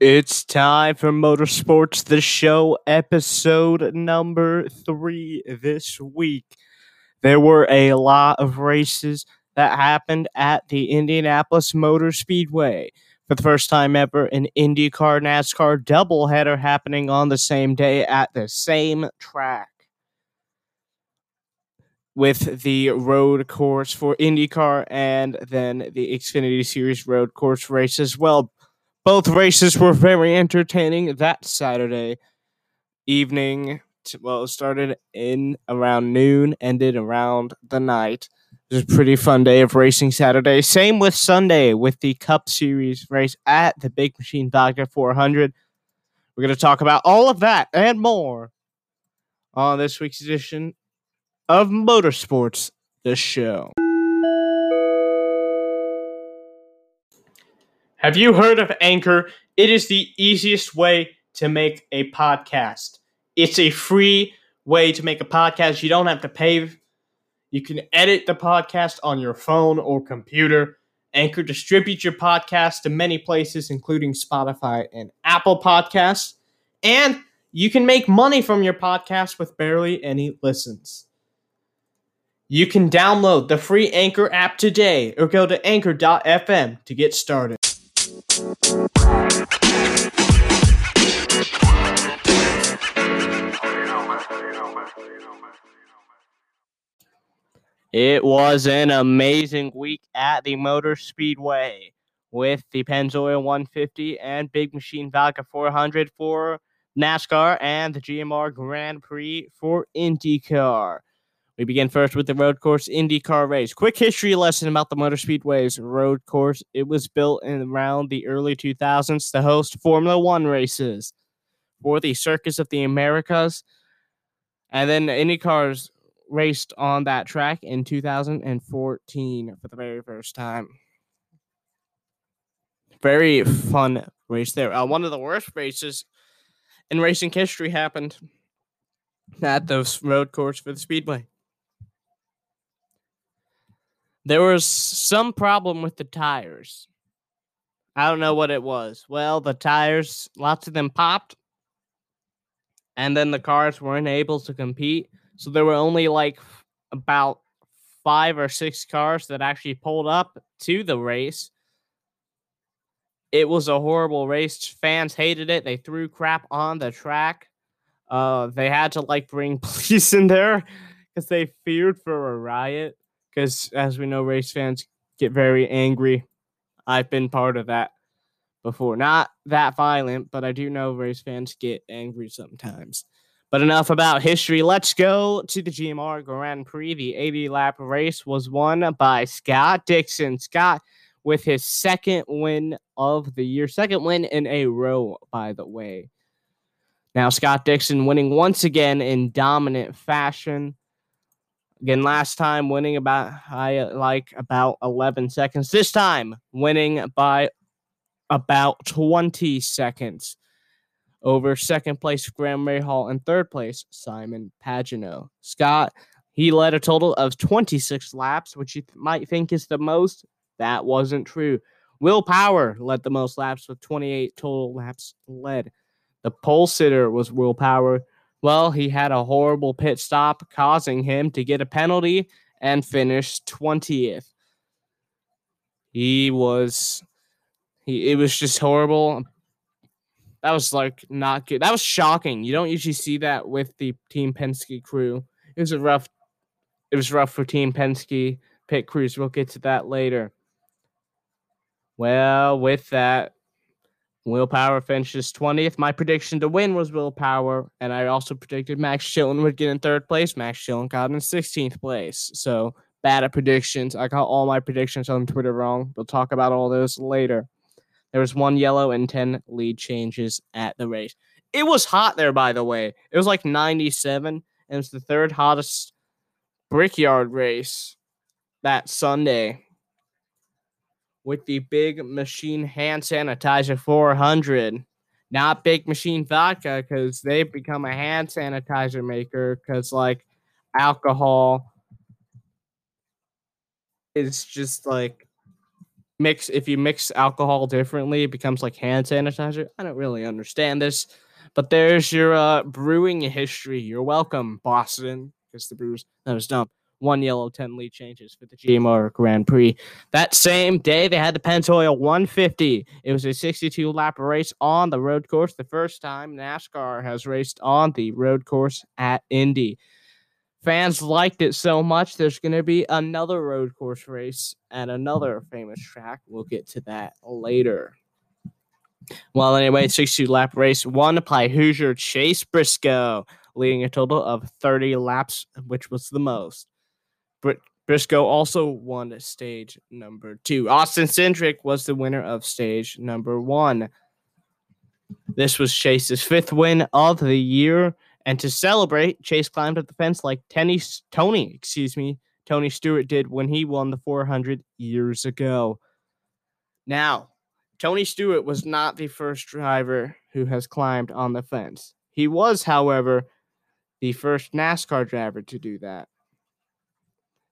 It's time for Motorsports the Show, episode number three this week. There were a lot of races that happened at the Indianapolis Motor Speedway. For the first time ever, an IndyCar NASCAR doubleheader happening on the same day at the same track. With the road course for IndyCar and then the Xfinity Series road course race as well. Both races were very entertaining that Saturday evening. Well, it started in around noon, ended around the night. It was a pretty fun day of racing Saturday. Same with Sunday with the Cup Series race at the Big Machine Vodka 400. We're going to talk about all of that and more on this week's edition of Motorsports, the show. Have you heard of Anchor? It is the easiest way to make a podcast. It's a free way to make a podcast. You don't have to pay. You can edit the podcast on your phone or computer. Anchor distributes your podcast to many places, including Spotify and Apple Podcasts. And you can make money from your podcast with barely any listens. You can download the free Anchor app today or go to anchor.fm to get started. It was an amazing week at the Motor Speedway with the Pennzoil 150 and Big Machine Vodka 400 for NASCAR and the GMR Grand Prix for IndyCar. We begin first with the road course IndyCar race. Quick history lesson about the Motor Speedway's road course. It was built in around the early 2000s to host Formula One races for the Circuit of the Americas. And then IndyCars raced on that track in 2014 for the very first time. Very fun race there. Uh, one of the worst races in racing history happened at the road course for the Speedway. There was some problem with the tires. I don't know what it was. Well, the tires, lots of them popped, and then the cars weren't able to compete. So there were only like about five or six cars that actually pulled up to the race. It was a horrible race. Fans hated it. They threw crap on the track. Uh, they had to like bring police in there because they feared for a riot. Because as we know, race fans get very angry. I've been part of that before. Not that violent, but I do know race fans get angry sometimes. But enough about history. Let's go to the GMR Grand Prix. The 80 lap race was won by Scott Dixon. Scott with his second win of the year, second win in a row, by the way. Now, Scott Dixon winning once again in dominant fashion. Again, last time winning about I uh, like about 11 seconds. This time winning by about 20 seconds over second place Graham Rahal and third place Simon Pagenaud. Scott, he led a total of 26 laps, which you th- might think is the most. That wasn't true. Will Power led the most laps with 28 total laps led. The pole sitter was Will Power. Well, he had a horrible pit stop, causing him to get a penalty and finish 20th. He was he it was just horrible. That was like not good. That was shocking. You don't usually see that with the Team Penske crew. It was a rough it was rough for Team Penske pit crews. We'll get to that later. Well, with that, Will Power finishes 20th. My prediction to win was Will Power, and I also predicted Max Chilton would get in third place. Max Chilton got in 16th place. So bad at predictions. I got all my predictions on Twitter wrong. We'll talk about all those later. There was one yellow and 10 lead changes at the race. It was hot there, by the way. It was like 97, and it was the third hottest Brickyard race that Sunday with the Big Machine Hand Sanitizer 400. Not Big Machine Vodka because they've become a hand sanitizer maker because, like, alcohol is just like mix if you mix alcohol differently, it becomes like hand sanitizer. I don't really understand this, but there's your uh, brewing history. You're welcome, Boston. Because the Brewers that was dumb. One yellow, ten lead changes for the GMR Grand Prix. That same day, they had the Pennzoil 150. It was a 62 lap race on the road course. The first time NASCAR has raced on the road course at Indy fans liked it so much there's going to be another road course race at another famous track we'll get to that later well anyway 62 lap race won by hoosier chase briscoe leading a total of 30 laps which was the most Br- briscoe also won stage number two austin cindric was the winner of stage number one this was chase's fifth win of the year and to celebrate, Chase climbed up the fence like Tenny, Tony, excuse me, Tony Stewart did when he won the 400 years ago. Now, Tony Stewart was not the first driver who has climbed on the fence. He was, however, the first NASCAR driver to do that.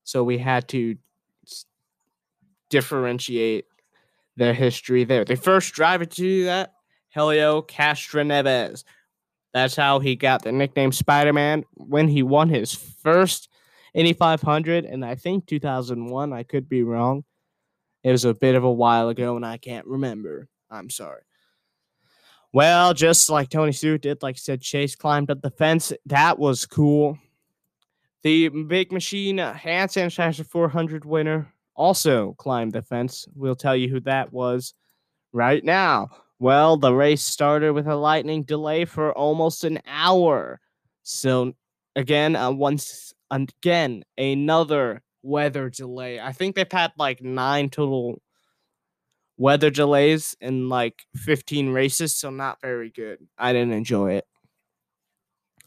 So we had to differentiate their history there. The first driver to do that, Helio Castroneves, that's how he got the nickname Spider Man when he won his first Indy 500 and I think 2001. I could be wrong. It was a bit of a while ago and I can't remember. I'm sorry. Well, just like Tony Stewart did, like I said, Chase climbed up the fence. That was cool. The Big Machine Hand Sanitizer 400 winner also climbed the fence. We'll tell you who that was right now. Well, the race started with a lightning delay for almost an hour. So again, uh, once again, another weather delay. I think they've had like nine total weather delays in like 15 races, so not very good. I didn't enjoy it.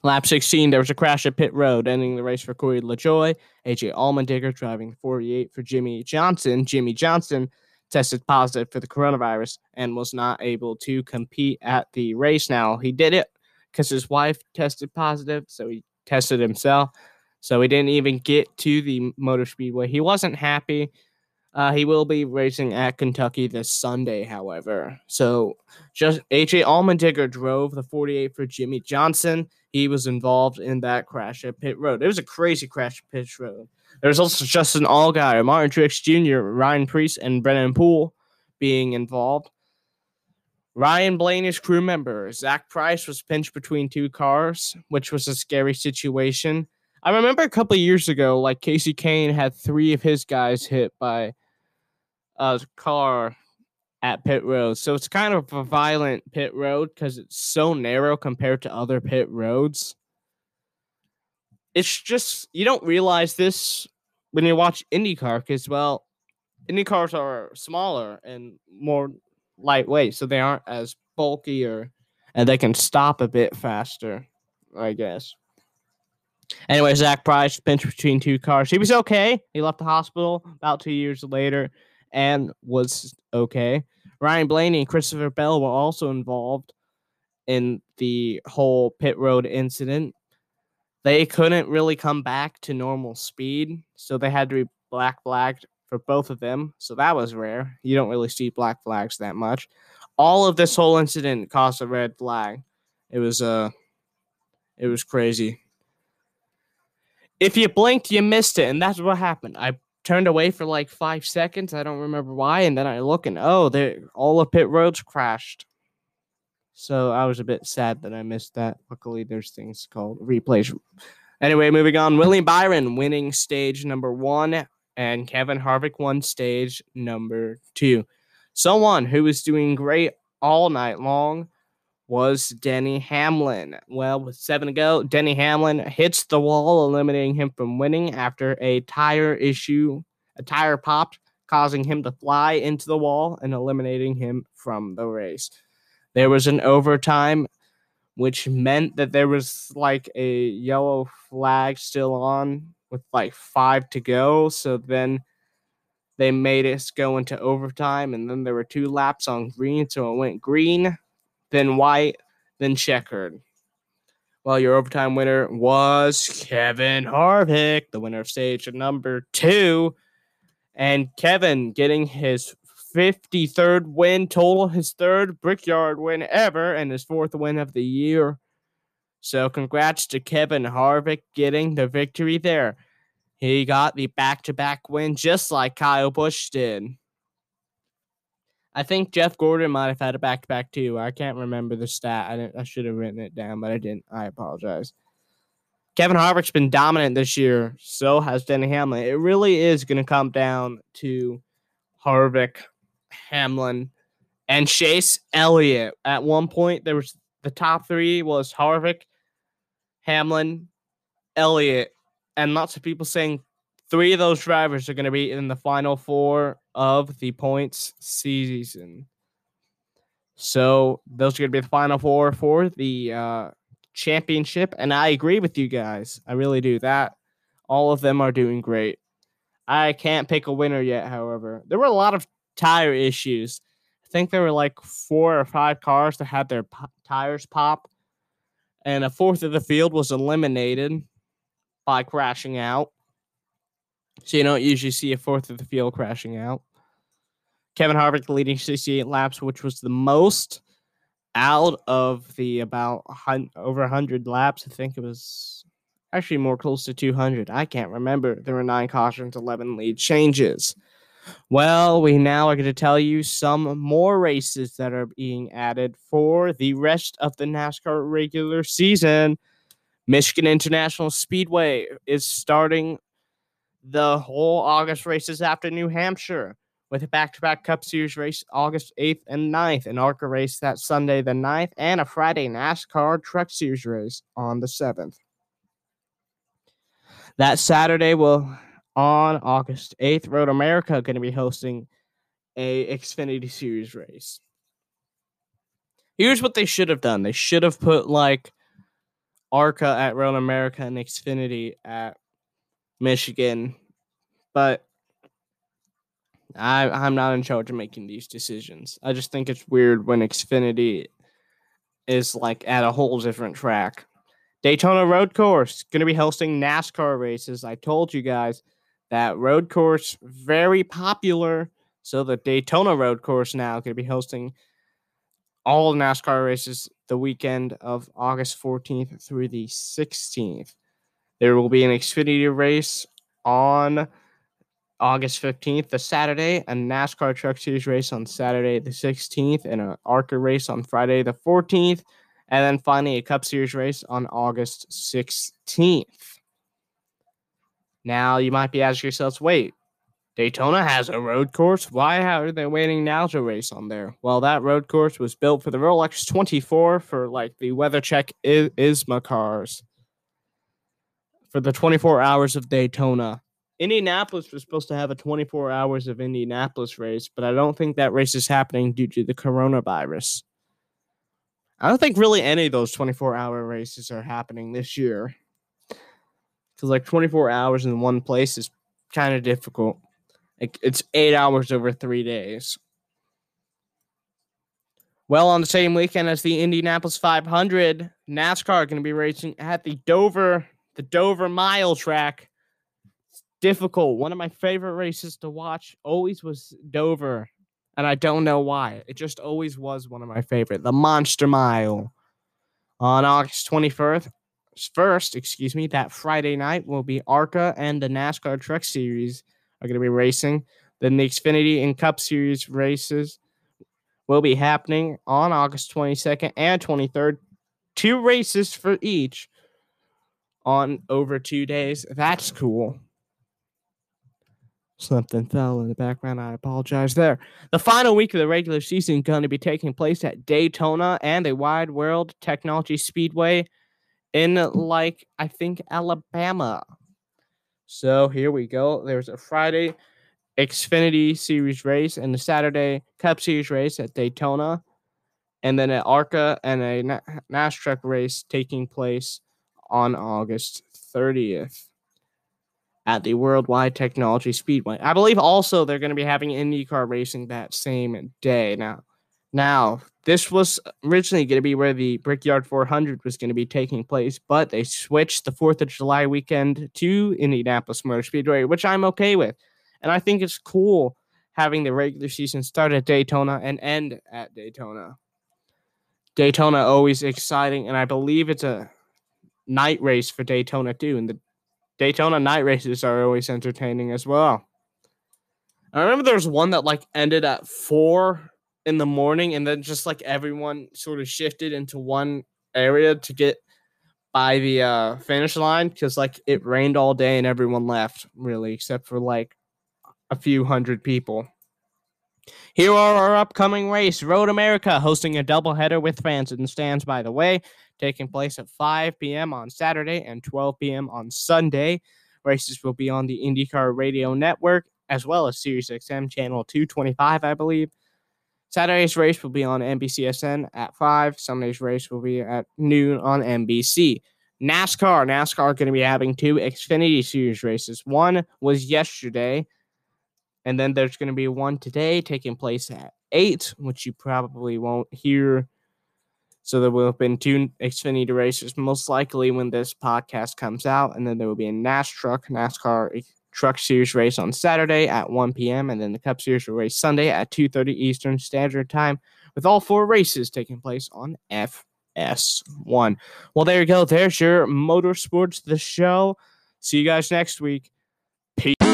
Lap 16, there was a crash at pit road, ending the race for Corey LaJoie. AJ Allmendinger driving 48 for Jimmie Johnson. Jimmie Johnson tested positive for the coronavirus and was not able to compete at the race. Now, he did it because his wife tested positive, so he tested himself. So he didn't even get to the motor speedway. He wasn't happy. Uh, he will be racing at Kentucky this Sunday, however. So just AJ Allmendinger drove the 48 for Jimmie Johnson. He was involved in that crash at pit road. It was a crazy crash at pit road. There's also Justin Allgaier, Martin Truex Jr., Ryan Preece, and Brennan Poole being involved. Ryan Blaney's crew member, Zach Price, was pinched between two cars, which was a scary situation. I remember a couple years ago, like Kasey Kahne had three of his guys hit by a car at pit road. So it's kind of a violent pit road because it's so narrow compared to other pit roads it's just you don't realize this when you watch IndyCar because well, Indy cars are smaller and more lightweight, so they aren't as bulky or and they can stop a bit faster, I guess. Anyway, Zach Price pinched between two cars. He was okay. He left the hospital about two years later and was okay. Ryan Blaney and Christopher Bell were also involved in the whole pit road incident they couldn't really come back to normal speed, so they had to be black flagged for both of them. So that was rare. You don't really see black flags that much. All of this whole incident caused a red flag. It was uh it was crazy. If you blinked, you missed it, and that's what happened. I turned away for like five seconds. I don't remember why, and then I look and oh, they all the pit roads crashed. So I was a bit sad that I missed that. Luckily, there's things called replays. Anyway, moving on. William Byron winning stage number one, and Kevin Harvick won stage number two. Someone who was doing great all night long was Denny Hamlin. Well, with seven to go, Denny Hamlin hits the wall, eliminating him from winning after a tire issue. A tire popped, causing him to fly into the wall and eliminating him from the race. There was an overtime, which meant that there was like a yellow flag still on with like five to go. So then they made us go into overtime, and then there were two laps on green. So it went green, then white, then checkered. Well, your overtime winner was Kevin Harvick, the winner of stage number two. And Kevin getting his 53rd win total, his third Brickyard win ever, and his fourth win of the year. So, congrats to Kevin Harvick getting the victory there. He got the back to back win just like Kyle Busch did. I think Jeff Gordon might have had a back to back too. I can't remember the stat. I, I should have written it down, but I didn't. I apologize. Kevin Harvick's been dominant this year. So has Denny Hamlin. It really is going to come down to Harvick, Hamlin, and Chase Elliott. At one point, there was the top three was Harvick, Hamlin, Elliott, and lots of people saying three of those drivers are going to be in the final four of the points season. So those are going to be the final four for the uh, championship. And I agree with you guys. I really do. That all of them are doing great. I can't pick a winner yet, however. There were a lot of tire issues. I think there were like four or five cars that had their tires pop, and a fourth of the field was eliminated by crashing out. So you don't usually see a fourth of the field crashing out. Kevin Harvick leading 68 laps, which was the most out of the about over 100 laps. I think it was actually more close to 200. I can't remember. There were nine cautions, 11 lead changes. Well, we now are going to tell you some more races that are being added for the rest of the NASCAR regular season. Michigan International Speedway is starting the whole August races after New Hampshire with a back to back Cup Series race August 8th and 9th, an ARCA race that Sunday the 9th, and a Friday NASCAR Truck Series race on the 7th. That Saturday will on August 8th, Road America going to be hosting a Xfinity Series race. Here's what they should have done. They should have put like ARCA at Road America and Xfinity at Michigan, but I I'm not in charge of making these decisions. I just think it's weird when Xfinity is like at a whole different track. Daytona Road Course going to be hosting NASCAR races. I told you guys that road course very popular. So the Daytona Road Course now going to be hosting all NASCAR races the weekend of August 14th through the 16th. There will be an Xfinity race on August 15th, the Saturday, a NASCAR Truck Series race on Saturday the 16th, and an ARCA race on Friday the 14th, and then finally a Cup Series race on August 16th. Now you might be asking yourselves, wait, Daytona has a road course. Why are they waiting now to race on there? Well, that road course was built for the Rolex 24 for like the WeatherTech IMSA cars for the 24 hours of Daytona. Indianapolis was supposed to have a 24 hours of Indianapolis race, but I don't think that race is happening due to the coronavirus. I don't think really any of those 24 hour races are happening this year. Because like 24 hours in one place is kind of difficult. Like it's eight hours over three days. Well, on the same weekend as the Indianapolis 500, NASCAR going to be racing at the Dover, the Dover Mile Track It's difficult. One of my favorite races to watch always was Dover, and I don't know why. It just always was one of my favorite. The Monster Mile on August 21st. First, excuse me, that Friday night will be ARCA and the NASCAR Truck Series are going to be racing. Then the Xfinity and Cup Series races will be happening on August 22nd and 23rd. Two races for each on over two days. That's cool. Something fell in the background. I apologize there. The final week of the regular season going to be taking place at Daytona and a Wide World Technology Speedway in, like, I think, Alabama. So here we go. There's a Friday Xfinity Series race and a Saturday Cup Series race at Daytona, and then an ARCA and a NASCAR race taking place on August 30th at the Worldwide Technology Speedway. I believe also they're going to be having IndyCar racing that same day. Now, now this was originally going to be where the Brickyard 400 was going to be taking place, but they switched the 4th of July weekend to Indianapolis Motor Speedway, which I'm okay with. And I think it's cool having the regular season start at Daytona and end at Daytona. Daytona always exciting, and I believe it's a night race for Daytona too. And the Daytona night races are always entertaining as well. I remember there was one that like ended at four in the morning, and then just like everyone sort of shifted into one area to get by the uh, finish line because like it rained all day and everyone left really, except for like a few hundred people. Here are our upcoming race Road America hosting a doubleheader with fans the stands, by the way, taking place at 5 p.m. on Saturday and 12 p.m. on Sunday. Races will be on the IndyCar Radio Network as well as SiriusXM channel 225, I believe. Saturday's race will be on NBCSN at 5. Sunday's race will be at noon on NBC. NASCAR. NASCAR going to be having two Xfinity Series races. One was yesterday and then there's going to be one today taking place at 8, which you probably won't hear. So there will have been two Xfinity races, most likely when this podcast comes out. And then there will be a NAS truck, NASCAR Truck Series race on Saturday at 1 p.m. And then the Cup Series race Sunday at 2.30 Eastern Standard Time, with all four races taking place on FS1. Well, there you go. There's your Motorsports The Show. See you guys next week. Peace.